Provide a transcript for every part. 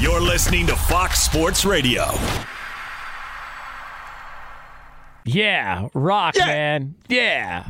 You're listening to Fox Sports Radio. Yeah, rock, yeah. man. Yeah.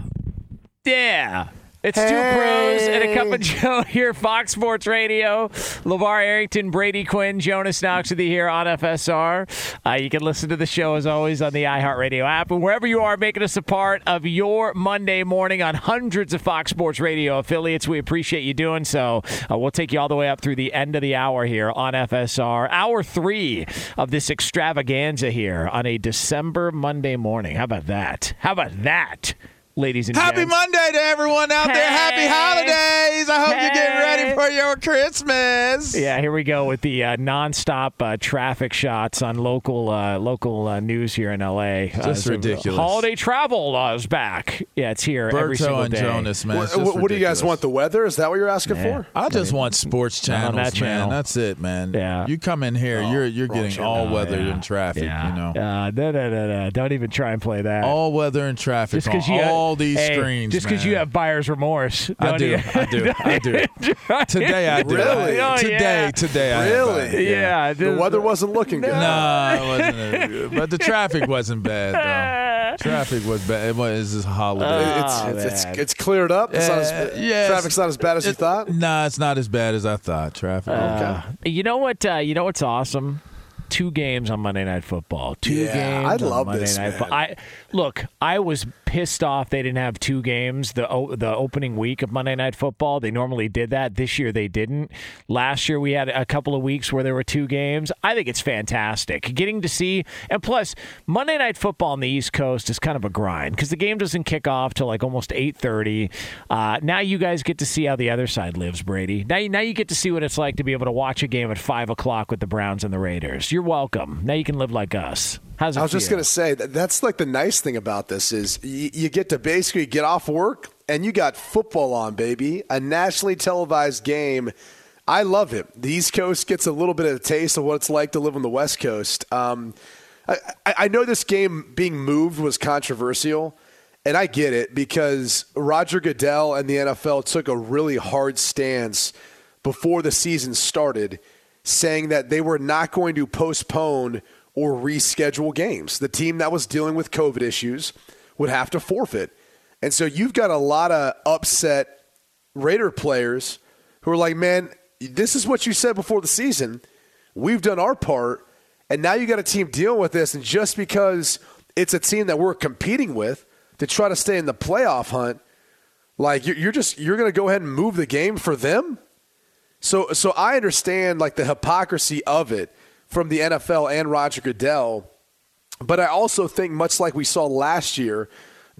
Yeah. It's hey. two pros and a cup of Joe here, Fox Sports Radio. LaVar Arrington, Brady Quinn, Jonas Knox with you here on FSR. Uh, you can listen to the show as always on the iHeartRadio app. And wherever you are, making us a part of your Monday morning on hundreds of Fox Sports Radio affiliates. We appreciate you doing so. Uh, we'll take you all the way up through the end of the hour here on FSR. Hour three of this extravaganza here on a December Monday morning. How about that? How about that? Ladies and Happy gents. Monday to everyone out hey. there. Happy holidays. I hope hey. you're getting ready for your Christmas. Yeah, here we go with the uh, nonstop uh, traffic shots on local uh, local uh, news here in LA. Just uh, ridiculous. Holiday travel is back. Yeah, it's here Berto every single and day. Jonas, man. What, what do you guys want? The weather? Is that what you're asking yeah. for? I just want sports channels, that channel. man. That's it, man. Yeah. You come in here, oh, you're you're getting all weather oh, yeah. and traffic. Yeah. You know. Uh, no, no, no, no. Don't even try and play that. All weather and traffic. Just on you all these hey, screens just because you have buyer's remorse. I do, I do. I do. today I do. Really? Oh, today, yeah. today I Really? Yeah. yeah. The weather wasn't looking good. No, it wasn't. But the traffic wasn't bad though. Traffic was bad. It was this holiday. Oh, it's, it's, it's, it's, cleared up. It's uh, not as, yes. Traffic's not as bad as you thought. No, nah, it's not as bad as I thought. Traffic. Uh, okay. You know what? Uh, you know what's awesome? two games on Monday Night Football. Two yeah, games. I love Monday this. Night man. Fo- I look. I was pissed off they didn't have two games the the opening week of Monday Night Football. They normally did that. This year they didn't. Last year we had a couple of weeks where there were two games. I think it's fantastic getting to see. And plus, Monday Night Football on the East Coast is kind of a grind because the game doesn't kick off till like almost eight thirty. Uh, now you guys get to see how the other side lives, Brady. Now, now you get to see what it's like to be able to watch a game at five o'clock with the Browns and the Raiders. You're welcome. Now you can live like us. How's it I was feel? just going to say that that's like the nice thing about this is you, you get to basically get off work and you got football on, baby. A nationally televised game. I love it. The East Coast gets a little bit of a taste of what it's like to live on the West Coast. Um, I, I know this game being moved was controversial, and I get it because Roger Goodell and the NFL took a really hard stance before the season started, saying that they were not going to postpone – or reschedule games. The team that was dealing with COVID issues would have to forfeit. And so you've got a lot of upset Raider players who are like, man, this is what you said before the season. We've done our part. And now you got a team dealing with this. And just because it's a team that we're competing with to try to stay in the playoff hunt, like you're just you're going to go ahead and move the game for them. So so I understand like the hypocrisy of it from the NFL and Roger Goodell. But I also think, much like we saw last year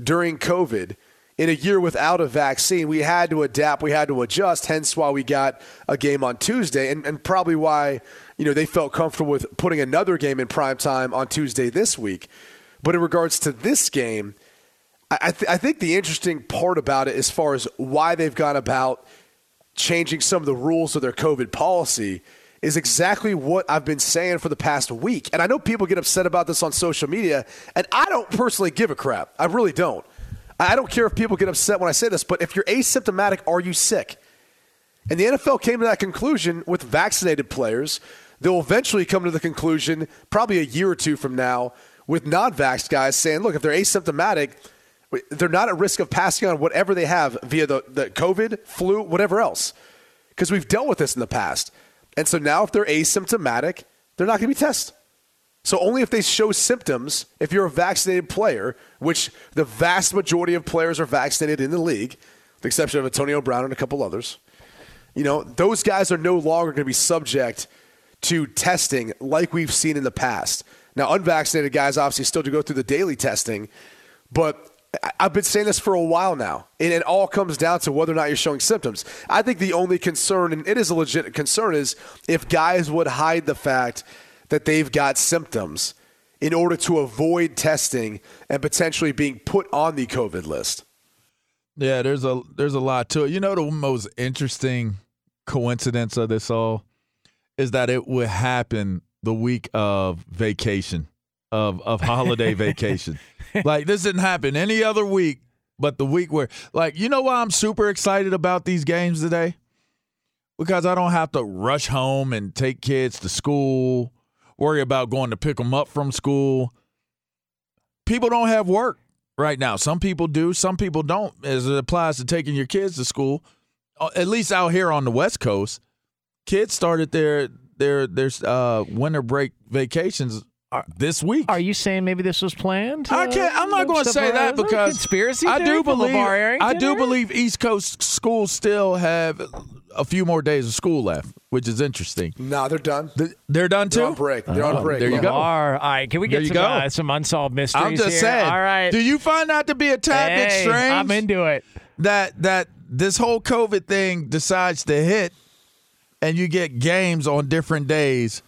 during COVID, in a year without a vaccine, we had to adapt, we had to adjust, hence why we got a game on Tuesday, and, and probably why you know they felt comfortable with putting another game in prime time on Tuesday this week. But in regards to this game, I, th- I think the interesting part about it, as far as why they've gone about changing some of the rules of their COVID policy, is exactly what I've been saying for the past week. And I know people get upset about this on social media, and I don't personally give a crap. I really don't. I don't care if people get upset when I say this, but if you're asymptomatic, are you sick? And the NFL came to that conclusion with vaccinated players. They'll eventually come to the conclusion, probably a year or two from now, with non vaxxed guys saying, look, if they're asymptomatic, they're not at risk of passing on whatever they have via the, the COVID, flu, whatever else. Because we've dealt with this in the past. And so now, if they're asymptomatic, they're not going to be tested. So only if they show symptoms, if you're a vaccinated player, which the vast majority of players are vaccinated in the league, the exception of Antonio Brown and a couple others, you know, those guys are no longer going to be subject to testing like we've seen in the past. Now, unvaccinated guys obviously still to go through the daily testing, but I've been saying this for a while now, and it all comes down to whether or not you're showing symptoms. I think the only concern, and it is a legit concern, is if guys would hide the fact that they've got symptoms in order to avoid testing and potentially being put on the COVID list. Yeah, there's a there's a lot to it. You know the most interesting coincidence of this all is that it would happen the week of vacation of of holiday vacation. Like this didn't happen any other week but the week where like you know why I'm super excited about these games today? Because I don't have to rush home and take kids to school, worry about going to pick them up from school. People don't have work right now. Some people do, some people don't, as it applies to taking your kids to school. Uh, At least out here on the West Coast, kids started their their their uh, winter break vacations this week. Are you saying maybe this was planned? I can't. I'm not Uh, going to say that is it a because conspiracy. I do believe. I do believe East Coast schools still have a few more days of school left, which is interesting. No, they're done. Th- They're done They're too. on break. They're on Oh, break. there you go. LaVar. All right, can we get you some go. uh, some unsolved mysteries? I'm just here? saying. All right. Do you find that to be a tad bit strange? I'm into it. that that this whole COVID thing decides to hit, and you get games on different days.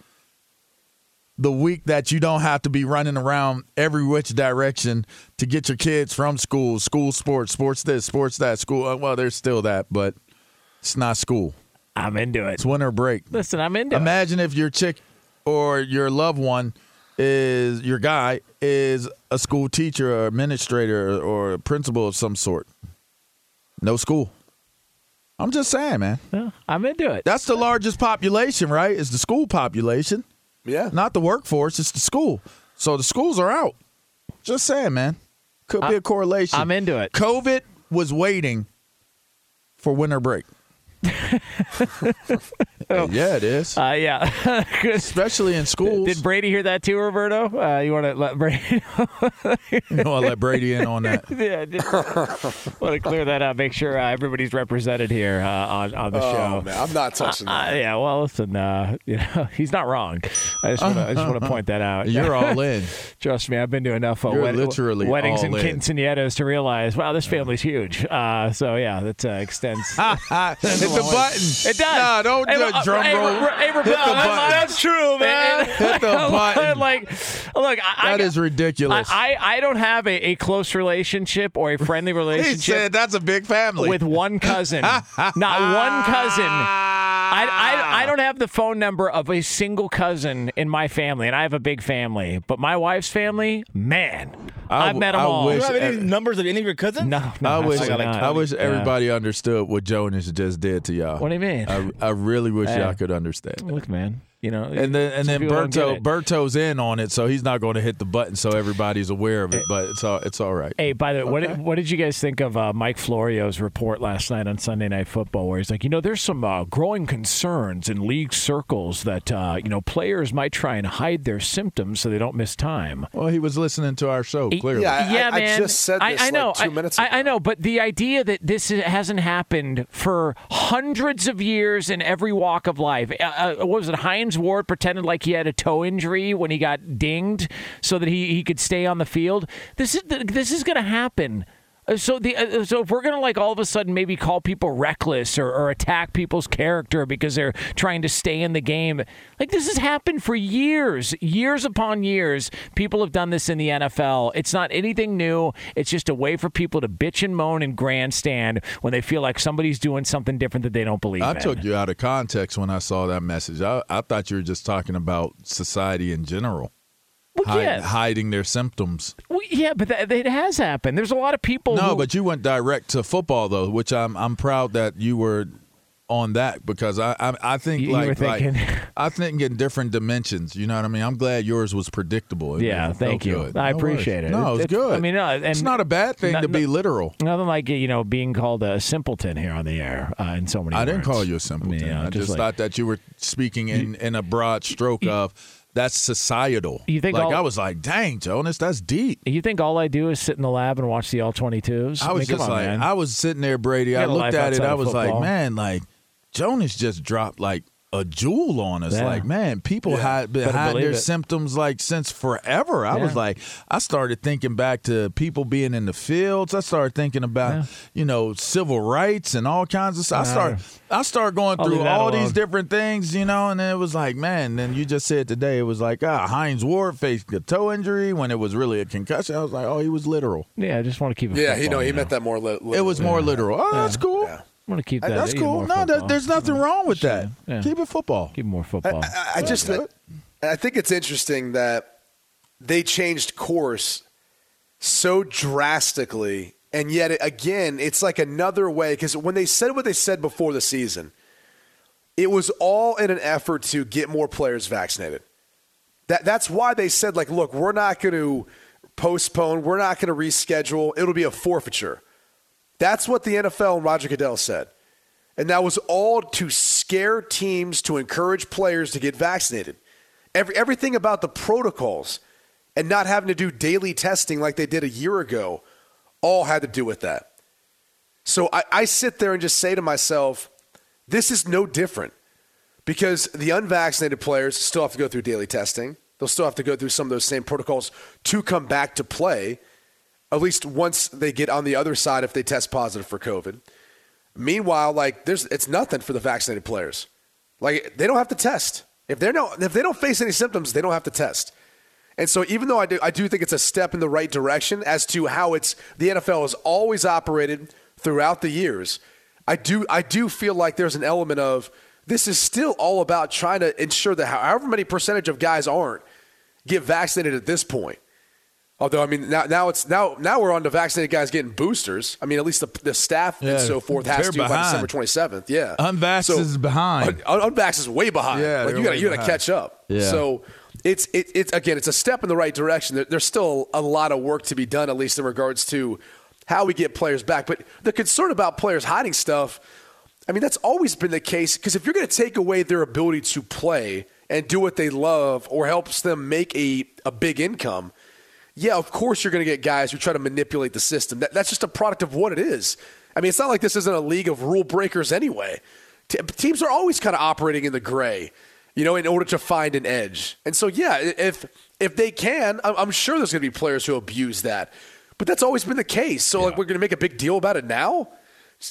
The week that you don't have to be running around every which direction to get your kids from school, school sports, sports this, sports that, school. uh, Well, there's still that, but it's not school. I'm into it. It's winter break. Listen, I'm into it. Imagine if your chick or your loved one is your guy is a school teacher or administrator or a principal of some sort. No school. I'm just saying, man. Yeah, I'm into it. That's the largest population, right? Is the school population, Yeah. not the workforce. It's the school. So the schools are out. Just saying, man. Could be a correlation. I'm into it. COVID was waiting for winter break. yeah, it is. Uh, yeah. Especially in schools. Did Brady hear that too, Roberto? Uh, you want to let Brady? you know, I let Brady in on that. yeah, just want to clear that up. Make sure uh, everybody's represented here uh, on on the Oh, show. man. I'm not touching Uh, that. yeah, well, listen, uh, you know, he's not wrong. I just want to, I just want point that out. You're all in. Trust me, I've been to enough uh, You're wed- literally weddings and in. quinceañeras to realize, wow, this family's huge. Uh, so yeah, that uh, extends. Hit the button. It does. No, don't do uh, a drum hey, roll. Ro- hey, Ro- Hit the uh, button. That's true, man. Hit the button. like, look, I, That is ridiculous. I, I don't have a, a close relationship or a friendly relationship. he said that's a big family. with one cousin. Not one cousin. I, I, I don't have the phone number of a single cousin in my family, and I have a big family. But my wife's family, man, I I've met them I all. wish- You don't have any numbers of any of your cousins? No, no, I wish, absolutely not. I wish Yeah. everybody understood what Jonas just did to y'all. What do you mean? I, I really wish Hey. y'all could understand. Look, man, you know, And then and then people don't get Berto. Berto's in on it, so he's not going to hit the button, so everybody's aware of it. But it's all it's all right. Hey, by the way, what, did, what did you guys think of uh, Mike Florio's report last night on Sunday Night Football, where he's like, you know, there's some uh, growing concerns in league circles that uh, you know players might try and hide their symptoms so they don't miss time. Well, he was listening to our show clearly. Yeah, I- yeah, I man. just said I, this I know. like two I- minutes I, I know, but the idea that this is- hasn't happened for hundreds of years in every walk of life. Uh, uh, what was it? Hines Ward pretended like he had a toe injury when he got dinged, so that he, he could stay on the field. This is this is going to happen. Uh, So the uh, so if we're gonna like all of a sudden maybe call people reckless or, or attack people's character because they're trying to stay in the game, like this has happened for years, years upon years. People have done this in the NFL. It's not anything new. It's just a way for people to bitch and moan and grandstand when they feel like somebody's doing something different that they don't believe I in. took you out of context when I saw that message. I, I thought you were just talking about society in general, well, hide, yeah, hiding their symptoms. well, yeah, but that, it has happened. There's a lot of people. No, who, but you went direct to football though, which I'm I'm proud that you were on that because I I, I think You- you like, thinking- like I think in different dimensions. You know what I mean? I'm glad yours was predictable. It- Yeah, thank you. good. I No appreciate worries. it. No, it's, good. I mean, no, and- it's not a bad thing No- to be literal. Nothing like you know being called a simpleton here on the air uh, in so many. I didn't call you a simpleton. I mean, I just like- thought that you were speaking in, in a broad stroke of that's societal. You think like all- I was like, dang, Jonas, that's deep. You think all I do is sit in the lab and watch the all twenty twos? I was mean, just on, like, man. I was sitting there, Brady. I looked at it. I was like, man, like Jonas just dropped like a jewel on us. Yeah. Like, man, people had been Better hiding their it. symptoms like since forever. I was like, I started thinking back to people being in the fields. I started thinking about, Yeah. you know, civil rights and all kinds of stuff. I Yeah. started, I started going I'll through leave that all these different things, you know, and it was like, man. Then you just said today, it was like, ah, Hines Ward faced a toe injury when it was really a concussion. I was like, oh, he was literal. Yeah, I just want to keep it. Yeah, football, you know, he you meant that more. Li- It was more literal. Oh, that's cool. Yeah. I want to keep uh, that. That's cool. No, football. that, there's nothing wrong with that. Yeah. Keep it football. Keep more football. I, I just I, I think it's interesting that they changed course so drastically, and yet it, again, it's like another way because when they said what they said before the season, it was all in an effort to get more players vaccinated. That that's why they said like, look, we're not going to postpone, we're not going to reschedule. It'll be a forfeiture. That's what the NFL and Roger Goodell said. And that was all to scare teams to encourage players to get vaccinated. Every, everything about the protocols and not having to do daily testing like they did a year ago all had to do with that. So I, I sit there and just say to myself, this is no different because the unvaccinated players still have to go through daily testing. They'll still have to go through some of those same protocols to come back to play, at least once they get on the other side if they test positive for COVID. Meanwhile, like there's it's nothing for the vaccinated players. Like they don't have to test. If they're no if they don't face any symptoms, they don't have to test. And so even though I do I do think it's a step in the right direction as to how it's the NFL has always operated throughout the years, I do I do feel like there's an element of this is still all about trying to ensure that however many percentage of guys aren't get vaccinated at this point. Although I mean now now it's now now we're on to vaccinated guys getting boosters. I mean at least the, the staff Yeah, and so forth has to by. December twenty seventh. Yeah, Unvaxxed is behind. Un- un- unvaxxed is way behind. Yeah, like you got to you got to catch up. Yeah. So it's it, it's again it's a step in the right direction. There, there's still a lot of work to be done, at least in regards to how we get players back. But the concern about players hiding stuff, I mean that's always been the case. Because if you're going to take away their ability to play and do what they love, or helps them make a a big income yeah, of course you're going to get guys who try to manipulate the system. That, that's just a product of what it is. I mean, it's not like this isn't a league of rule breakers anyway. Te- teams are always kind of operating in the gray, you know, in order to find an edge. And so, yeah, if if they can, I'm, I'm sure there's going to be players who abuse that. But that's always been the case. So, like, we're going to make a big deal about it now.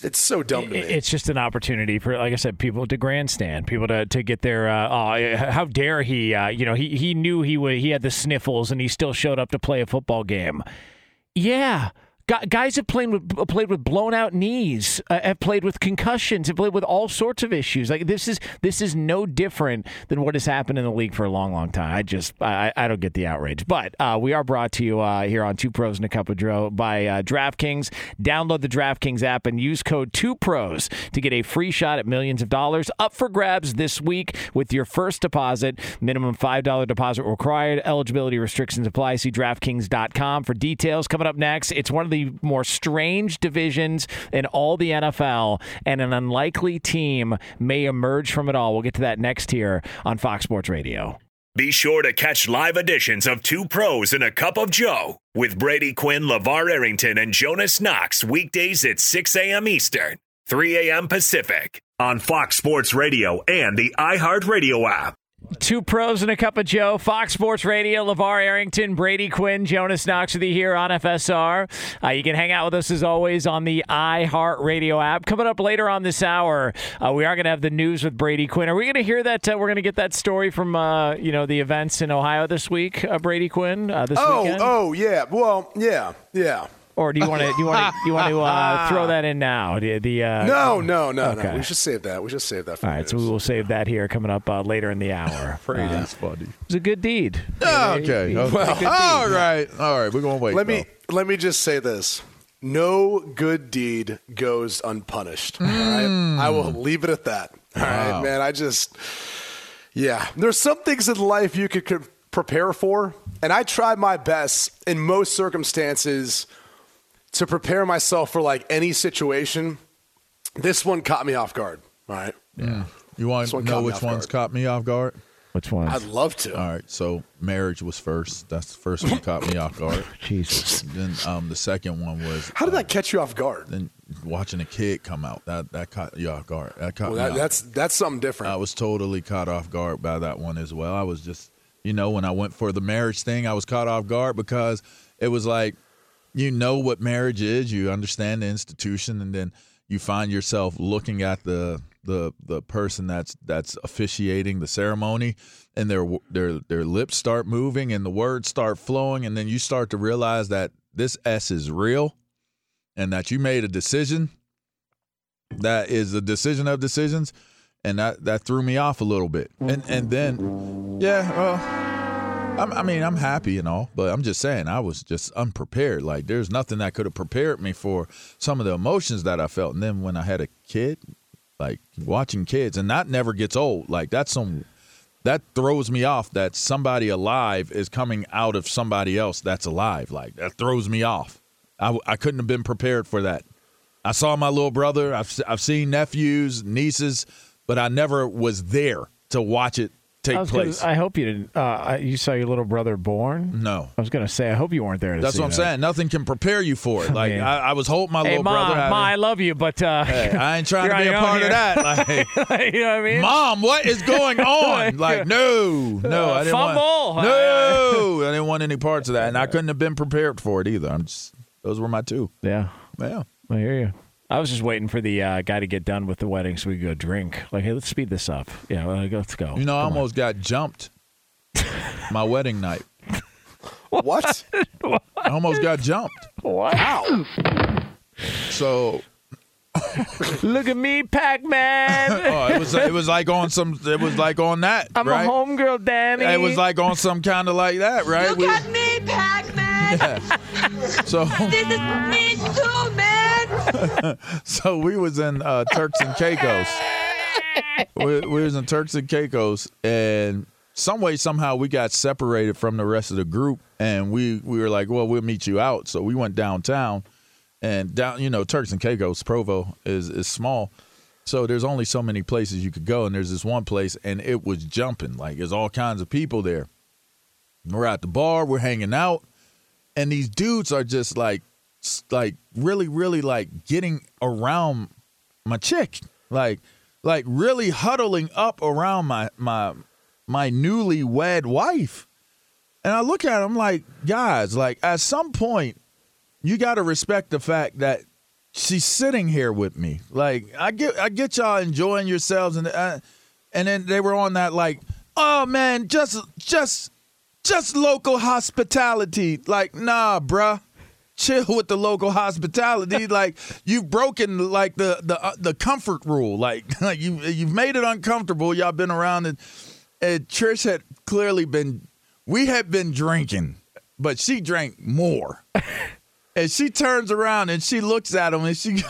It's, so dumb to me. It's just an opportunity for, like I said, people to grandstand, people to, to get their. Uh, oh, how dare he? Uh, you know, he he knew he would. He had the sniffles, and he still showed up to play a football game. Yeah. Gu- Guys have played with played with blown out knees, uh, have played with concussions, have played with all sorts of issues. Like this is this is no different than what has happened in the league for a long, long time. I just I, I don't get the outrage. But uh, we are brought to you uh, here on Two Pros and a Cup of Joe by uh, DraftKings. Download the DraftKings app and use code Two Pros to get a free shot at millions of dollars up for grabs this week with your first deposit. Minimum five dollar deposit required. Eligibility restrictions apply. See DraftKings.com for details. Coming up next, it's one of the more strange divisions in all the NFL, and an unlikely team may emerge from it all. We'll get to that next here on Fox Sports Radio. Be sure to catch live editions of Two Pros and a Cup of Joe with Brady Quinn, LaVar Arrington, and Jonas Knox weekdays at 6 a.m. Eastern, 3 a.m. Pacific on Fox Sports Radio and the iHeartRadio app. Two pros and a cup of Joe, Fox Sports Radio, LaVar Arrington, Brady Quinn, Jonas Knox with you here on FSR. Uh, you can hang out with us as always on the iHeartRadio app. Coming up later on this hour, uh, we are going to have the news with Brady Quinn. Are we going to hear that? Uh, we're going to get that story from uh, you know the events in Ohio this week, uh, Brady Quinn, uh, this oh, weekend? oh, yeah. Well, yeah, yeah. Or do you want to? Do you want to? You want to uh, throw that in now? The, the uh, No, no, no, Okay. no. We should save that. We should save that for All right, so we will save that here coming up uh, later in the hour. Brady's funny. It's a good deed. Oh, okay. okay. he- good deed. all right. All right. We're going to wait. Let me let me just say this: no good deed goes unpunished. All right, I will leave it at that. All right, Wow. man. I just, yeah. There's some things in life you could, could prepare for, and I try my best in most circumstances to prepare myself for like any situation. This one caught me off guard. All right. Yeah. You want to know caught which one's guard. caught me off guard? Which one? I'd love to. All right, so marriage was first. That's the first one caught me off guard. Jesus. Then um, the second one was How did that catch you off guard? then watching a kid come out. That that caught you off guard. That caught Well, me that, off. that's that's something different. I was totally caught off guard by that one as well. I was just, you know, when I went for the marriage thing, I was caught off guard because it was like, you know what marriage is, you understand the institution, and then you find yourself looking at the the the person that's that's officiating the ceremony, and their their their lips start moving and the words start flowing, and then you start to realize that this S is real, and that you made a decision that is a decision of decisions and that that threw me off a little bit. And and then, yeah, well, I'm, I mean, I'm happy and all, but I'm just saying I was just unprepared. Like there's nothing that could have prepared me for some of the emotions that I felt. And then when I had a kid, like watching kids, and that never gets old. Like that's some that throws me off. That somebody alive is coming out of somebody else that's alive. Like that throws me off. I I couldn't have been prepared for that. I saw my little brother. I've I've seen nephews, nieces, but I never was there to watch it take I, was gonna- place. I hope you didn't. Uh, you saw your little brother born. no, I was going to say, I hope you weren't there. To that's what I'm that. saying. Nothing can prepare you for it. Like. I, I was holding my Hey, little ma, brother. ma, I love you, but uh, Hey, I ain't trying to be a part own of that. Like, you know what I mean? Mom, what is going on? Like, no, no, I didn't Fumble. want. No, I didn't want any parts of that, and I couldn't have been prepared for it either. I'm just, those were my two. Yeah, Yeah. I hear you. I was just waiting for the uh, guy to get done with the wedding so we could go drink. Like, hey, let's speed this up. Yeah, well, let's go. You know, I Come on. almost got jumped my wedding night. what? I almost got jumped. Wow. So Look at me, Pac-Man. oh, it was it was like on some it was like on that I'm right. a homegirl, Danny. it was like on some kind of like that, right? Look We- at me, Pac-Man. yeah. So This is me too, man. so we was in uh, Turks and Caicos. we, we was in Turks and Caicos, and some way somehow we got separated from the rest of the group, and we we were like, well, we'll meet you out. So we went downtown, and down, you know, Turks and Caicos, Provo is is small. So there's only so many places you could go, and there's this one place, and it was jumping. Like there's all kinds of people there. We're at the bar, we're hanging out, and these dudes are just like, like really, really like getting around my chick, like, like really huddling up around my my my newly wed wife. And I look at him like, guys, like at some point, you got to respect the fact that she's sitting here with me. Like I get, I get y'all enjoying yourselves, and uh, and then they were on that like, oh man, just just just local hospitality. Like, nah, bruh. Chill with the local hospitality. like you've broken like the the uh, the comfort rule. Like like you you've made it uncomfortable. Y'all been around and, and Trish had clearly been. We had been drinking, but she drank more. and she turns around and she looks at him and she goes,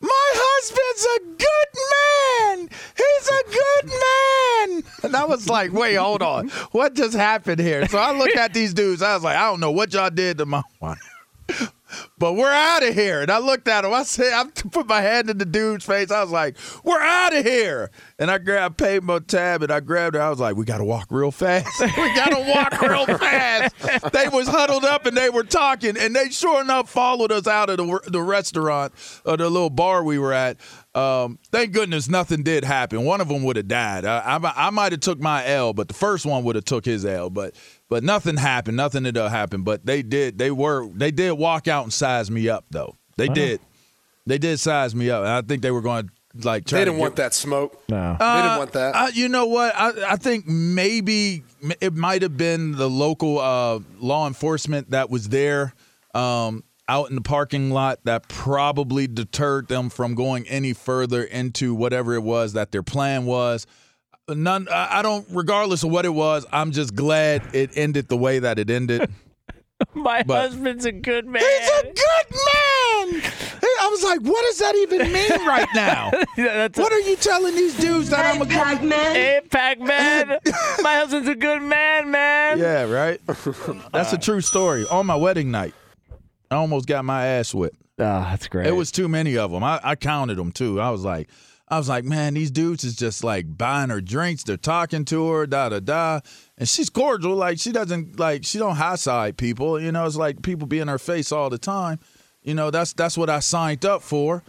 my husband's a good man. He's a good man. And I was like, wait, hold on. What just happened here? So I look at these dudes. I was like, I don't know what y'all did to my wife. But we're out of here. And I looked at him. I said, I put my hand in the dude's face. I was like, we're out of here. And I grabbed, paid my tab, and I grabbed her. I was like, we got to walk real fast. we got to walk real fast. They was huddled up and they were talking. And they sure enough followed us out of the, the restaurant or the little bar we were at. Um, thank goodness nothing did happen. One of them would have died. I, I, I might have took my L, but the first one would have took his L. But but nothing happened. Nothing did happen. But they did. They were. They did walk out and size me up though. They did. They did size me up. And I think they were going to like try. They didn't get- want that smoke. No. they uh, didn't want that. uh, you know what? I, I think maybe it might have been the local uh, law enforcement that was there um, out in the parking lot that probably deterred them from going any further into whatever it was that their plan was. None. I I don't. Regardless of what it was, I'm just glad it ended the way that it ended. My but- husband's a good man. He's a good man. I was like, what does that even mean right now? That's a- What are you telling these dudes that I'm Hey, a good Pac-Man. Hey, Pac-Man. My husband's a good man, man. Yeah, right. That's a true story. On my wedding night, I almost got my ass whipped. Oh, that's great. It was too many of them. I, I counted them too. I was like, I was like, man, these dudes is just like buying her drinks. They're talking to her, da da da, and she's cordial. Like she doesn't like she don't high side people. You know, it's like people be in her face all the time. You know, that's that's what I signed up for.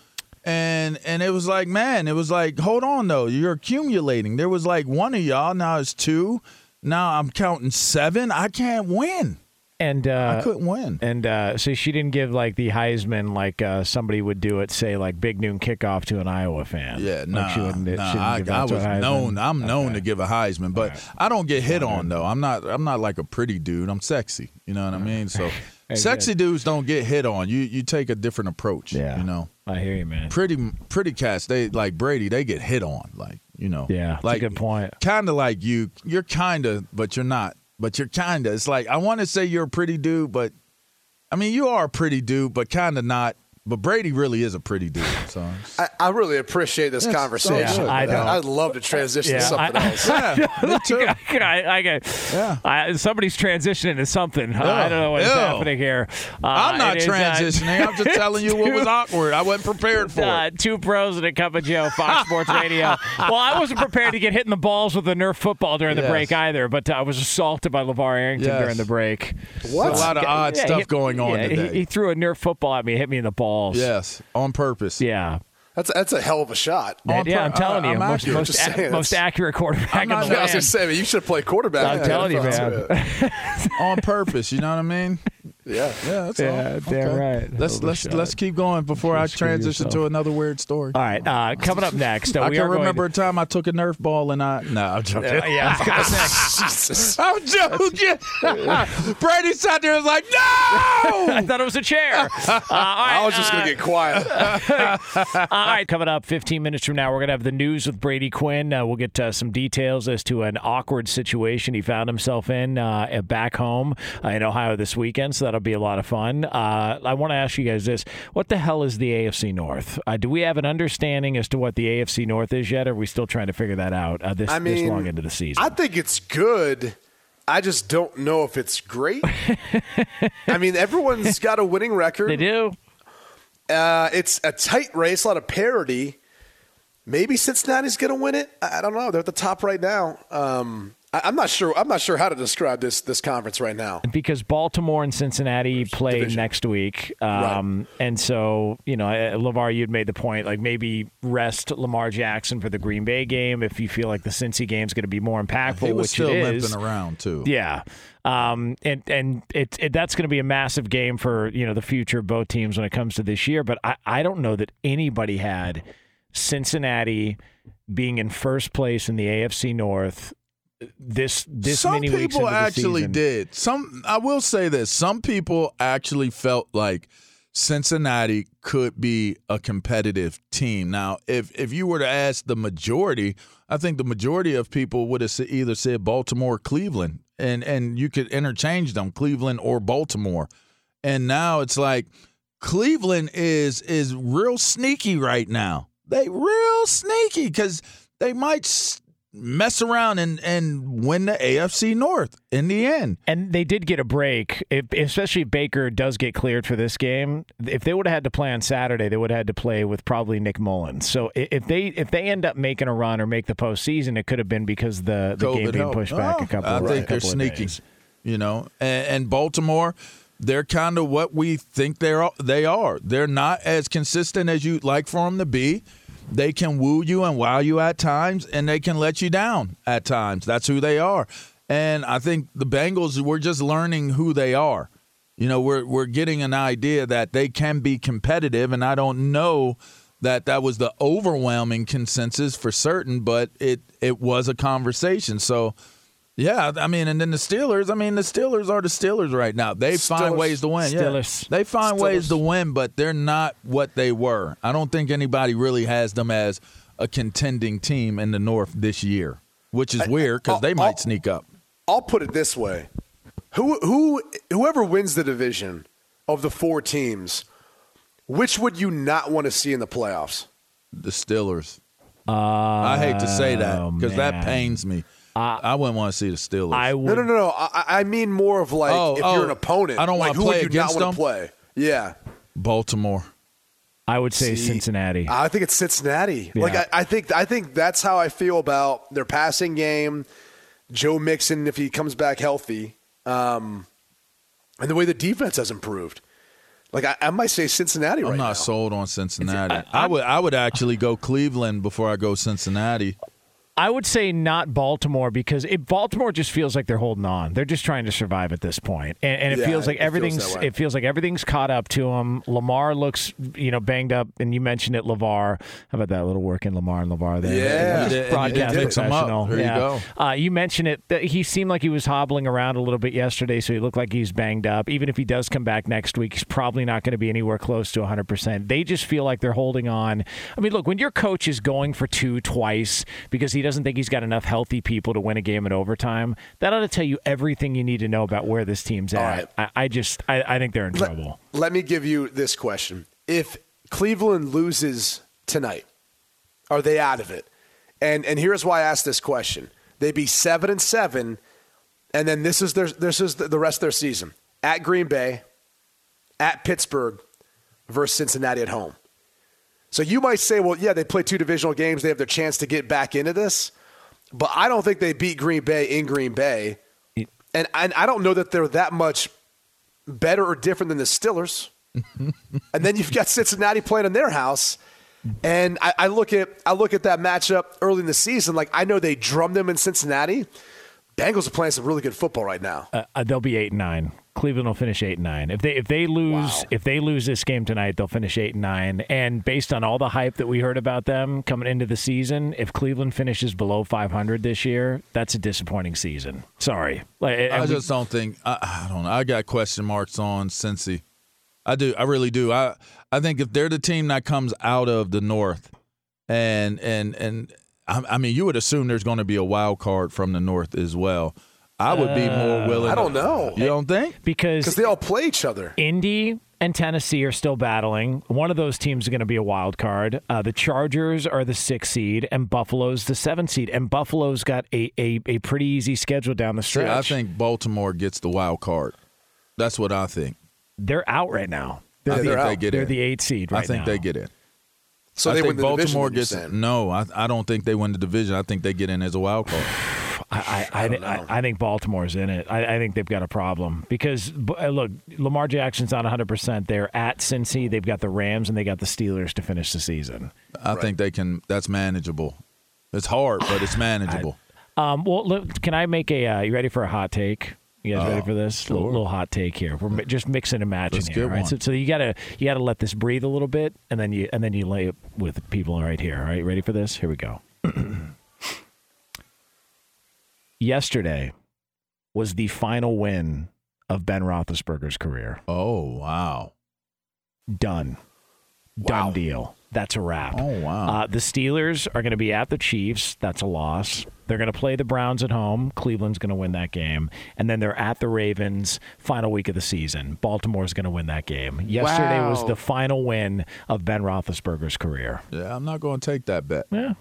And and it was like, man, it was like, hold on though, you're accumulating. There was like one of y'all, now it's two. Now I'm counting seven. I can't win. And uh, I couldn't win. And uh, so she didn't give like the Heisman like uh, somebody would do it, say like big noon kickoff to an Iowa fan. Yeah, no, nah, she wouldn't, nah, I, I was known. I'm known Okay. to give a Heisman, but I don't get hit on though. I'm not. I'm not like a pretty dude. I'm sexy. You know what I mean? So, sexy dudes don't get hit on. You you take a different approach. Yeah. You know, I hear you, man. pretty pretty cats. They like Brady. They get hit on. Like you know. Yeah, that's a like good point. Kind of like you. You're kind of, but you're not. But you're kind of. It's like I want to say you're a pretty dude, but I mean you are a pretty dude, but kind of not. But Brady really is a pretty dude. So. I, I really appreciate this Yes, conversation. yeah, I don't. I'd love to transition Yeah, to something I- else. Yeah, me too. I, I get, Yeah. I, somebody's transitioning to something. I don't know what's Ew. happening here. Uh, I'm not it is, uh, transitioning. I'm just telling you what was awkward. I wasn't prepared for Uh, it. two pros and a cup of Joe, Fox Sports Radio. Well, I wasn't prepared to get hit in the balls with a Nerf football during the break either, but uh, I was assaulted by LaVar Arrington Yes. during the break. What? A lot of odd Yeah, stuff he- going on yeah, he- He, threw a Nerf football at me, hit me in the balls. Yes, on purpose. Yeah. That's that's a hell of a shot. On yeah, pur- I'm telling I- you, I'm most, accurate. most, Just ac- saying, most that's- accurate quarterback in the I was land. gonna say, man, you should play quarterback. I'm Yeah, telling you, man. on purpose. You know what I mean? Yeah. Yeah, that's Yeah, all. damn right. Let's Overshot. let's let's keep going before I transition yourself. to another weird story. All right, uh, coming up next, uh, I we can are going remember to- a time I took a Nerf ball and I no, I'm joking. Uh, yeah, I was gonna say- Jesus. I'm joking. Brady sat there and was like, no. I thought it was a chair. Uh, all right, I was just uh, gonna get quiet. All right, coming up 15 minutes from now, we're going to have the news with Brady Quinn. Uh, we'll get uh, some details as to an awkward situation he found himself in uh, back home uh, in Ohio this weekend, so that'll be a lot of fun. Uh, I want to ask you guys this What the hell is the AFC North? Uh, do we have an understanding as to what the AFC North is yet, or are we still trying to figure that out uh, this, I this long into the season? I think it's good. I just don't know if it's great. I mean, everyone's got a winning record. they do. Uh, it's a tight race, a lot of parity. Maybe Cincinnati's going to win it. I don't know. They're at the top right now. Um, I'm not sure. I'm not sure how to describe this this conference right now. because Baltimore and Cincinnati play division. next week, um, and so you know, uh, LaVar, you'd made the point like maybe rest Lamar Jackson for the Green Bay game if you feel like the Cincy game is going to be more impactful, He was which still it is. limping around too. Yeah. Um, and and it, it that's going to be a massive game for you know the future of both teams when it comes to this year. But I, I don't know that anybody had Cincinnati being in first place in the AFC North this this some many people actually did. Some I will say this. Some people actually felt like Cincinnati could be a competitive team. Now, if if you were to ask the majority, I think the majority of people would have either said Baltimore or Cleveland. And and you could interchange them, Cleveland or Baltimore. And now it's like Cleveland is is real sneaky right now. They real sneaky because they might mess around and and win the AFC North in the end. And they did get a break, if, especially if Baker does get cleared for this game. If they would have had to play on Saturday, they would have had to play with probably Nick Mullens. So if they if they end up making a run or make the postseason, it could have been because the, the game COVID being helped. pushed back Oh, a couple. I of, think they're sneaky. days. You know, and, and Baltimore, they're kind of what we think they're they are. They're not as consistent as you'd like for them to be. They can woo you and wow you at times, and they can let you down at times. That's who they are. And I think the Bengals, we're just learning who they are. You know, we're we're getting an idea that they can be competitive, and I don't know that that was the overwhelming consensus for certain, but it it was a conversation. So, yeah, I mean, and then the Steelers. I mean, the Steelers are the Steelers right now. They find ways to win. Yeah. Steelers. They find ways to win, but they're not what they were. I don't think anybody really has them as a contending team in the North this year, which is weird because they might I'll- sneak up. I'll put it this way: who who whoever wins the division of the four teams, which would you not want to see in the playoffs? The Steelers. I hate to say that Oh, because that pains me. I wouldn't want to see the Steelers. I would. No, no, no, no. I, I mean more of like Oh, if oh, you're an opponent. I don't like, wanna play you not against want them? to play? Yeah. Baltimore. I would say See, Cincinnati. I think it's Cincinnati. Yeah. Like I, I think I think that's how I feel about their passing game. Joe Mixon, if he comes back healthy, um, and the way the defense has improved. Like I, I might say Cincinnati I'm right not now. sold on Cincinnati. I- I, would I would actually go Cleveland before I go Cincinnati. I would say not Baltimore because it, Baltimore just feels like they're holding on. They're just trying to survive at this point, and, and it Yeah, feels like it feels everything's it feels like everything's caught up to them. Lamar looks you know banged up, and you mentioned it, LaVar. How about that little work in Lamar and LaVar there? Yeah. You broadcast mix 'em up. professional. There you yeah. go. Uh, you mentioned it. That he seemed like he was hobbling around a little bit yesterday, so he looked like he's banged up. Even if he does come back next week, he's probably not going to be anywhere close to 100%. They just feel like they're holding on. I mean, look, when your coach is going for two twice because he doesn't think he's got enough healthy people to win a game in overtime, that ought to tell you everything you need to know about where this team's All at. right. I, I just, I, I think they're in Let, trouble. let me give you this question: If Cleveland loses tonight, are they out of it? And and here's why I asked this question: They'd be seven and seven, and then this is their this is the rest of their season at Green Bay, at Pittsburgh, versus Cincinnati at home. So you might say, well, yeah, they play two divisional games. They have their chance to get back into this. But I don't think they beat Green Bay in Green Bay. And, and I don't know that they're that much better or different than the Stillers. and then you've got Cincinnati playing in their house. And I, I look at I look at that matchup early in the season. Like I know they drummed them in Cincinnati. Bengals are playing some really good football right now. Uh, uh, they'll be eight and nine. Cleveland will finish eight and nine. If they if they lose Wow. if they lose this game tonight, they'll finish eight and nine. And based on all the hype that we heard about them coming into the season, if Cleveland finishes below five hundred this year, that's a disappointing season. Sorry, like, I we- just don't think. I, I don't know. I got question marks on Cincy. I do. I really do. I I think if they're the team that comes out of the North, and and and I, I mean, you would assume there's going to be a wild card from the North as well. I would be more willing. I don't know. You don't think? Because because they all play each other. Indy and Tennessee are still battling. One of those teams is going to be a wild card. Uh, the Chargers are the six seed, and Buffalo's the seven seed. And Buffalo's got a, a, a pretty easy schedule down the See, stretch. I think Baltimore gets the wild card. That's what I think. they're out right now. I think they're they get They're in. the eight seed right now. I think now. they get in. So I they think win the Baltimore division. gets. you're. No, I, I don't think they win the division. I think they get in as a wild card. I, I, I, I, I think Baltimore's in it. I, I think they've got a problem because uh, look, Lamar Jackson's not 100. percent They're at Cincy. They've got the Rams and they got the Steelers to finish the season. I think they can. That's manageable. It's hard, but it's manageable. Um, well, look, can I make a? Uh, you ready for a hot take? You guys ready Oh, for this? Little, little hot take here. We're mi- just mixing and matching Let's here. Right? one. So, so you gotta you gotta let this breathe a little bit, and then you and then you lay it with people right here. All right, ready for this? Here we go. Yesterday was the final win of Ben Roethlisberger's career. oh wow! Done. Done deal. That's a wrap. Oh wow! Uh, the Steelers are going to be at the Chiefs. That's a loss. They're going to play the Browns at home. Cleveland's going to win that game. And then they're at the Ravens, final week of the season. Baltimore's going to win that game. Yesterday was the final win of Ben Roethlisberger's career. yeah, I'm not going to take that bet. Yeah.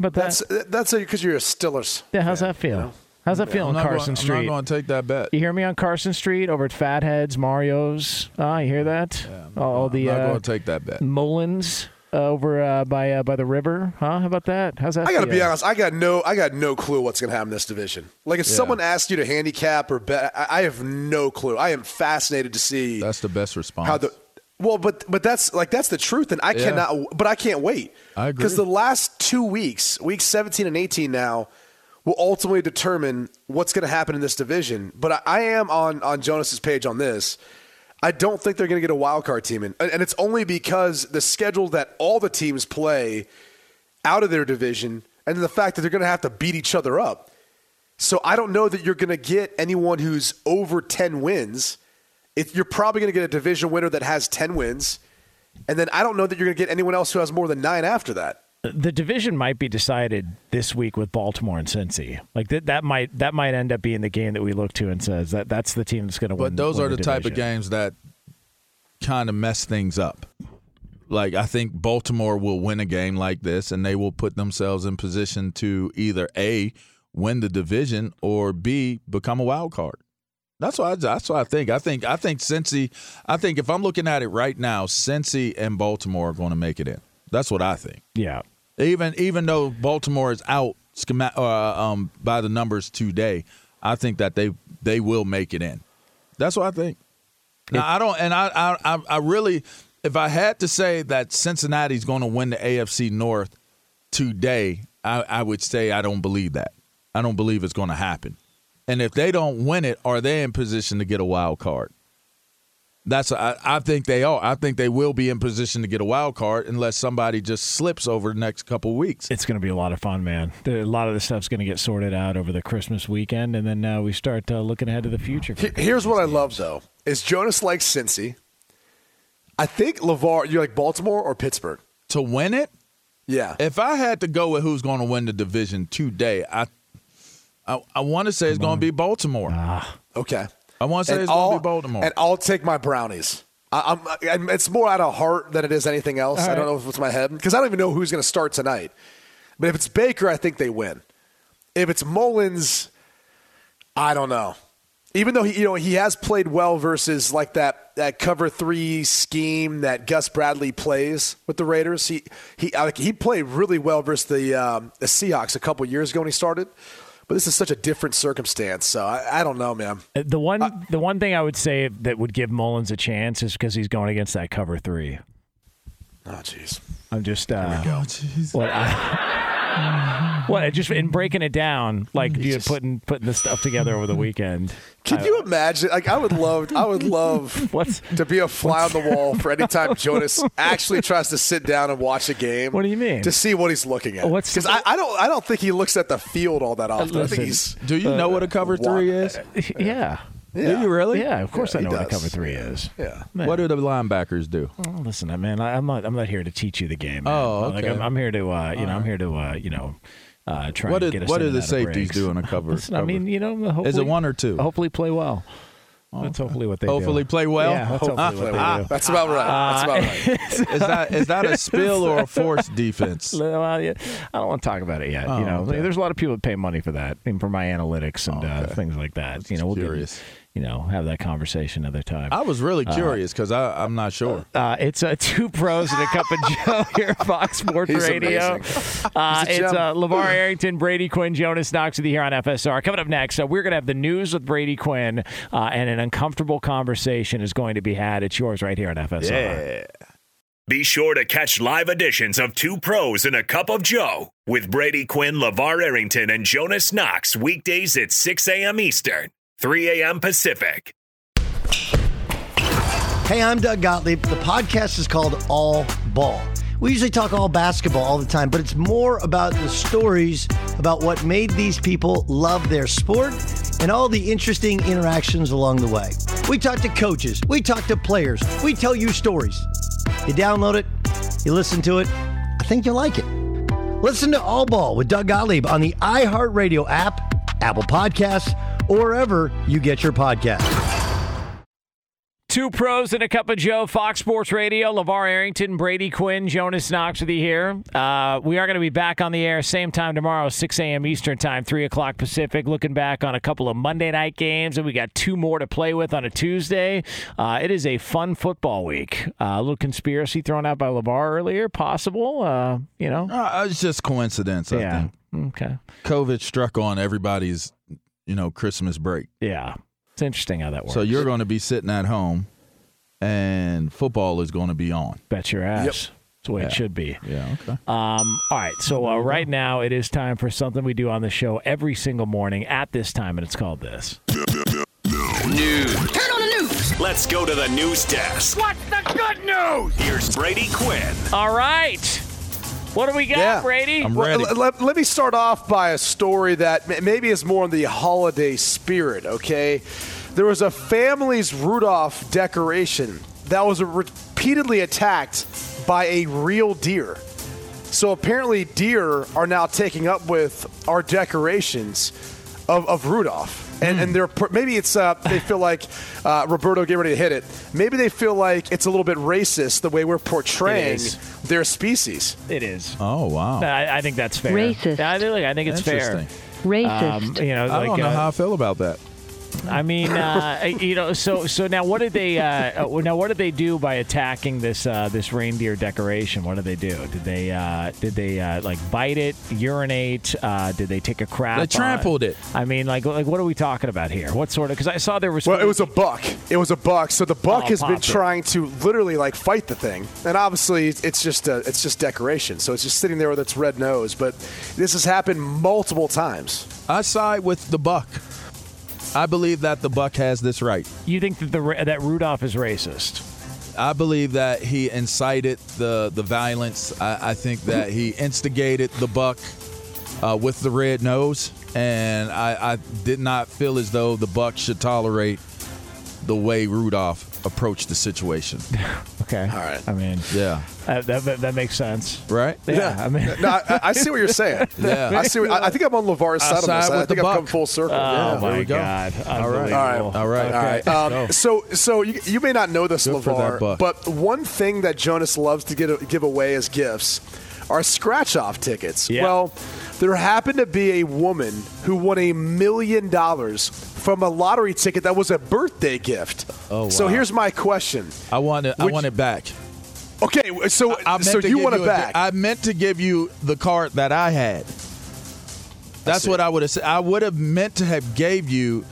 But That's that, that's because you're a Stillers. yeah, how's fan, that feel? you know? How's that feel on Carson going, Street? I'm not going to take that bet. you hear me on Carson Street over at Fatheads, Mario's? Ah, you hear that? All the I'm not uh, going to take that bet. Mullins uh, over uh, by uh, by the river. Huh? How about that? How's that? I got to be feel? honest. I got no. I got no clue what's going to happen in this division. Like if Yeah. someone asked you to handicap or bet, I, I have no clue. I am fascinated to see That's the best response. how the. Well, but but that's like that's the truth, and I Yeah. cannot. But I can't wait. I agree. because the last two weeks, weeks seventeen and eighteen now, will ultimately determine what's going to happen in this division. But I, I am on on Jonas's page on this. I don't think they're going to get a wild card team in, and and it's only because the schedule that all the teams play out of their division, and the fact that they're going to have to beat each other up. So I don't know that you're going to get anyone who's over 10 wins. If you're probably going to get a division winner that has 10 wins, and then I don't know that you're going to get anyone else who has more than 9 after that. the division might be decided this week with Baltimore and Cincy. Like that, that might that might end up being the game that we look to and says that that's the team that's going to win. But those win are the, type of games that kind of mess things up. Like I think Baltimore will win a game like this, and they will put themselves in position to either a win the division or b become a wild card. That's what I, that's what I think. I think I think Cincy. I think if I'm looking at it right now, Cincy and Baltimore are going to make it in. That's what I think. Yeah. Even even though Baltimore is out schema- uh, um, by the numbers today, I think that they they will make it in. That's what I think. Now I don't, and I I I- I really, if I had to say that Cincinnati's going to win the AFC North today, I, I would say I don't believe that. I don't believe it's going to happen. And if they don't win it, are they in position to get a wild card? That's I, I think they are. I think they will be in position to get a wild card unless somebody just slips over the next couple weeks. It's going to be a lot of fun, man. The- A lot of the stuff's going to get sorted out over the Christmas weekend, and then uh, we start uh, looking ahead to the future. Here's what I love though: is Jonas likes Cincy. I think LaVar. You like Baltimore or Pittsburgh? To win it, Yeah. if I had to go with who's going to win the division today, I I, I want to say it's going to be Baltimore. Okay. I want to say And it's going to be Baltimore. And I'll take my brownies. I, I'm, I'm, it's more out of heart than it is anything else. I don't know if it's my head because I don't even know who's going to start tonight. But if it's Baker, I think they win. If it's Mullens, I don't know. Even though he, you know, he has played well versus like that that cover three scheme that Gus Bradley plays with the Raiders. He he like, he played really well versus the um, the Seahawks a couple years ago when he started. But this is such a different circumstance, so I, I don't know, man. Uh, The one, the one thing I would say that would give Mullens a chance is because he's going against that cover three. Oh, jeez. I'm just, uh, oh, jeez. what, I, what, just in breaking it down, like mm. you putting putting this stuff together over the weekend. Can you imagine? Like, I would love, I would love What's to be a fly on the wall for any time Jonas actually tries to sit down and watch a game. What do you mean? To see what he's looking at. What's- Because I, I don't, I don't think he looks at the field all that often. I think he's. Do you know uh, what a cover three wa- is? yeah, Do you really? yeah. Of course, Yeah, I know what a cover three is. Yeah. Man. What do the linebackers do? Oh, listen, man, I, I'm not. I'm not here to teach you the game. Man. Oh, Like, okay. I'm, I'm here to, uh, you know, I'm here to, uh, you know, uh, try What did- get us what do the safeties do in a cover- Listen, I mean, you know, hopefully, Is it one or two? Hopefully, play well. That's hopefully what they do. Hopefully play well? Yeah, that's they do. That's about right. That's about right. Is that is that a spill or a forced defense? Well, I don't want to talk about it yet. Oh, you know, okay. there's a lot of people that pay money for that, and for my analytics and uh, Okay. things like that. you know, we'll get- curious. You know, have that conversation another time. I was really curious because I'm not sure. Uh, it's uh, two pros and a cup of Joe here, at Fox Sports He's Radio. amazing. Uh, a it's uh, LaVar Arrington, Brady Quinn, Jonas Knox with you here on FSR. Coming up next, uh, we're going to have the news with Brady Quinn, uh, and an uncomfortable conversation is going to be had. It's yours right here on FSR. Be sure to catch live editions of Two Pros and a Cup of Joe with Brady Quinn, LaVar Arrington, and Jonas Knox weekdays at 6 a.m. Eastern, 3 a.m. Pacific. Hey, I'm Doug Gottlieb. The podcast is called All Ball. We usually talk all basketball all the time, but it's more about the stories about what made these people love their sport and all the interesting interactions along the way. We talk to coaches, we talk to players, we tell you stories. You download it, you listen to it, I think you'll like it. Listen to All Ball with Doug Gottlieb on the iHeartRadio app, Apple Podcasts, or wherever you get your podcast. Two pros and a cup of Joe, Fox Sports Radio. LaVar Arrington, Brady Quinn, Jonas Knox with you here. Uh, we are going to be back on the air same time tomorrow, 6 a.m. Eastern Time, 3 o'clock Pacific, looking back on a couple of Monday night games, and we got two more to play with on a Tuesday. Uh, it is a fun football week. Uh, a little conspiracy thrown out by LaVar earlier, possible. Uh, you know? Uh, it's just coincidence. I yeah. think Okay. COVID struck on everybody's, you know, Christmas break. Yeah. It's interesting how that works. So you're going to be sitting at home, and football is going to be on. Bet your ass. Yep. That's the way it should be. Yeah. Okay. Um, all right, so uh, right now it is time for something we do on the show every single morning at this time, and it's called this. News. Turn on the news. Let's go to the news desk. What's the good news? Here's Brady Quinn. All right, what do we got, Yeah. Brady? I'm ready. let, let- let me start off by a story that maybe is more in the holiday spirit, okay? There was a family's Rudolph decoration that was repeatedly attacked by a real deer. So apparently, deer are now taking up with our decorations of, of Rudolph. And, and they're maybe it's uh, they feel like uh, Roberto get ready to hit it. Maybe they feel like it's a little bit racist the way we're portraying their species. It is. Oh wow. I, I think that's fair. Racist. I think, I think it's fair. Racist. Um, you know, I like don't know uh, how I feel about that. I mean, uh, you know, so so now what did they uh, uh, now what did they do by attacking this uh, this reindeer decoration? What did they do? Did they uh, did they uh, like bite it, urinate? Uh, did they take a crap? They on trampled it. I mean, like like what are we talking about here? What sort of? Because I saw there was. Well, it was a buck. It was a buck. So the buck Oh, has been it. trying to literally like fight the thing, and obviously it's just a, it's just decoration. So it's just sitting there with its red nose. But this has happened multiple times. I side with the buck. I believe that the buck has this right. You think that the that Rudolph is racist? I believe that he incited the the violence. I, I think that he instigated the buck uh, with the red nose, and I, I did not feel as though the buck should tolerate the way Rudolph approached the situation. Okay. All right. I mean, Yeah, uh, that, that that makes sense. right. Yeah. I mean. No, I, I see what you're saying. Yeah. I see. What, I, I think I'm on LaVar's I side on this. side I with think the I've come full circle. Oh yeah. my we go. God! All right. All right. All right. All right. Um, so, so you, you may not know this, Good for that LaVar, but one thing that Jonas loves to get, give away as gifts are scratch-off tickets. Yeah. Well, there happened to be a woman who won a million dollars from a lottery ticket that was a birthday gift. Oh, wow. So here's my question. I want it. I want it back. Okay, so I meant so you want it back? I meant to give you the card that I had. That's see. what I would have said. I would have meant to have gave you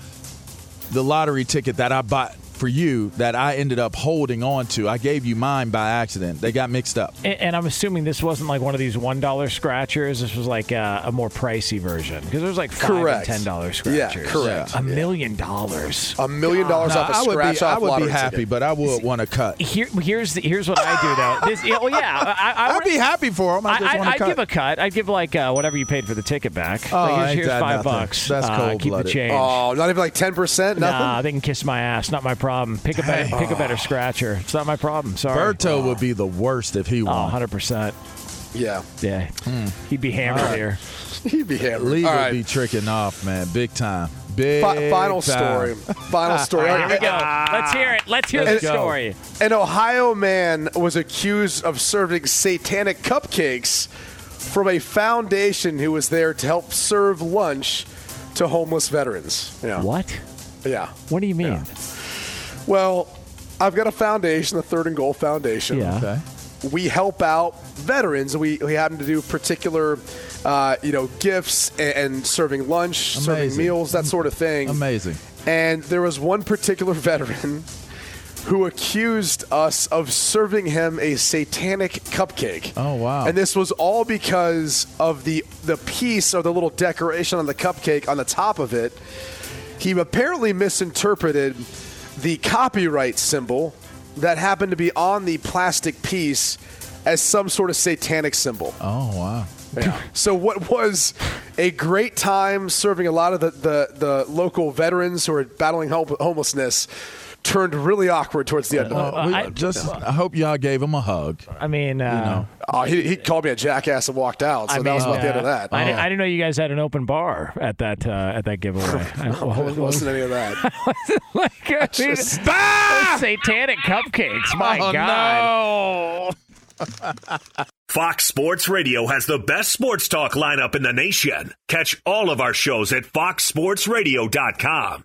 the lottery ticket that I bought for you that I ended up holding on to. I gave you mine by accident. They got mixed up. And, and I'm assuming this wasn't like one of these one dollar scratchers. This was like a, a more pricey version because there's like five Correct. and ten dollar Yeah, correct. A million dollars. a million dollars Now, off a I would be, scratch-off I would be happy, ticket. but I would want to cut. Here, here's the, here's what I do though. This, yeah, well, yeah, I, I, I'd be happy for them. I I, just I, want to I'd cut. give a cut. I'd give like uh, whatever you paid for the ticket back. Oh, like, here's, here's five nothing. bucks. That's uh, Keep the cold-blooded. change. Oh, not even like ten percent. Nothing. Nah, they can kiss my ass. Not my problem. Pick a better, pick a better scratcher. It's not my problem. Sorry. Berto would be the worst if he Oh, won. 100 percent. Yeah, Yeah, hmm. he'd be hammered here. he'd be hammered. Lee All would right. be tricking off, man, big time. Big Fi- final time. story. Final story. Here we go. Let's hear it. Let's hear Let's the go. story. An Ohio man was accused of serving satanic cupcakes from a foundation who was there to help serve lunch to homeless veterans. Yeah. What? Yeah. What do you mean? Well, I've got a foundation, the Third and Goal Foundation. Yeah. Okay. We help out veterans. We, we happen to do particular, uh, you know, gifts and, and serving lunch, serving meals, that sort of thing. Amazing. And there was one particular veteran who accused us of serving him a satanic cupcake. Oh, wow. And this was all because of the the piece or the little decoration on the cupcake on the top of it. He apparently misinterpreted the copyright symbol that happened to be on the plastic piece as some sort of satanic symbol. Oh wow. So what was a great time serving a lot of the, the, the local veterans who are battling homelessness turned really awkward towards the end of. Well, we I- just I hope y'all gave him a hug. I mean, uh, Oh, he, he called me a jackass and walked out, so I that was mean, about the end of uh, that. I, didn't, I didn't know you guys had an open bar at that uh, at that giveaway. I- Oh, it wasn't any of that. like, I mean, Just- those satanic cupcakes. My Oh, God. Fox Sports Radio has the best sports talk lineup in the nation. Catch all of our shows at foxsportsradio.com.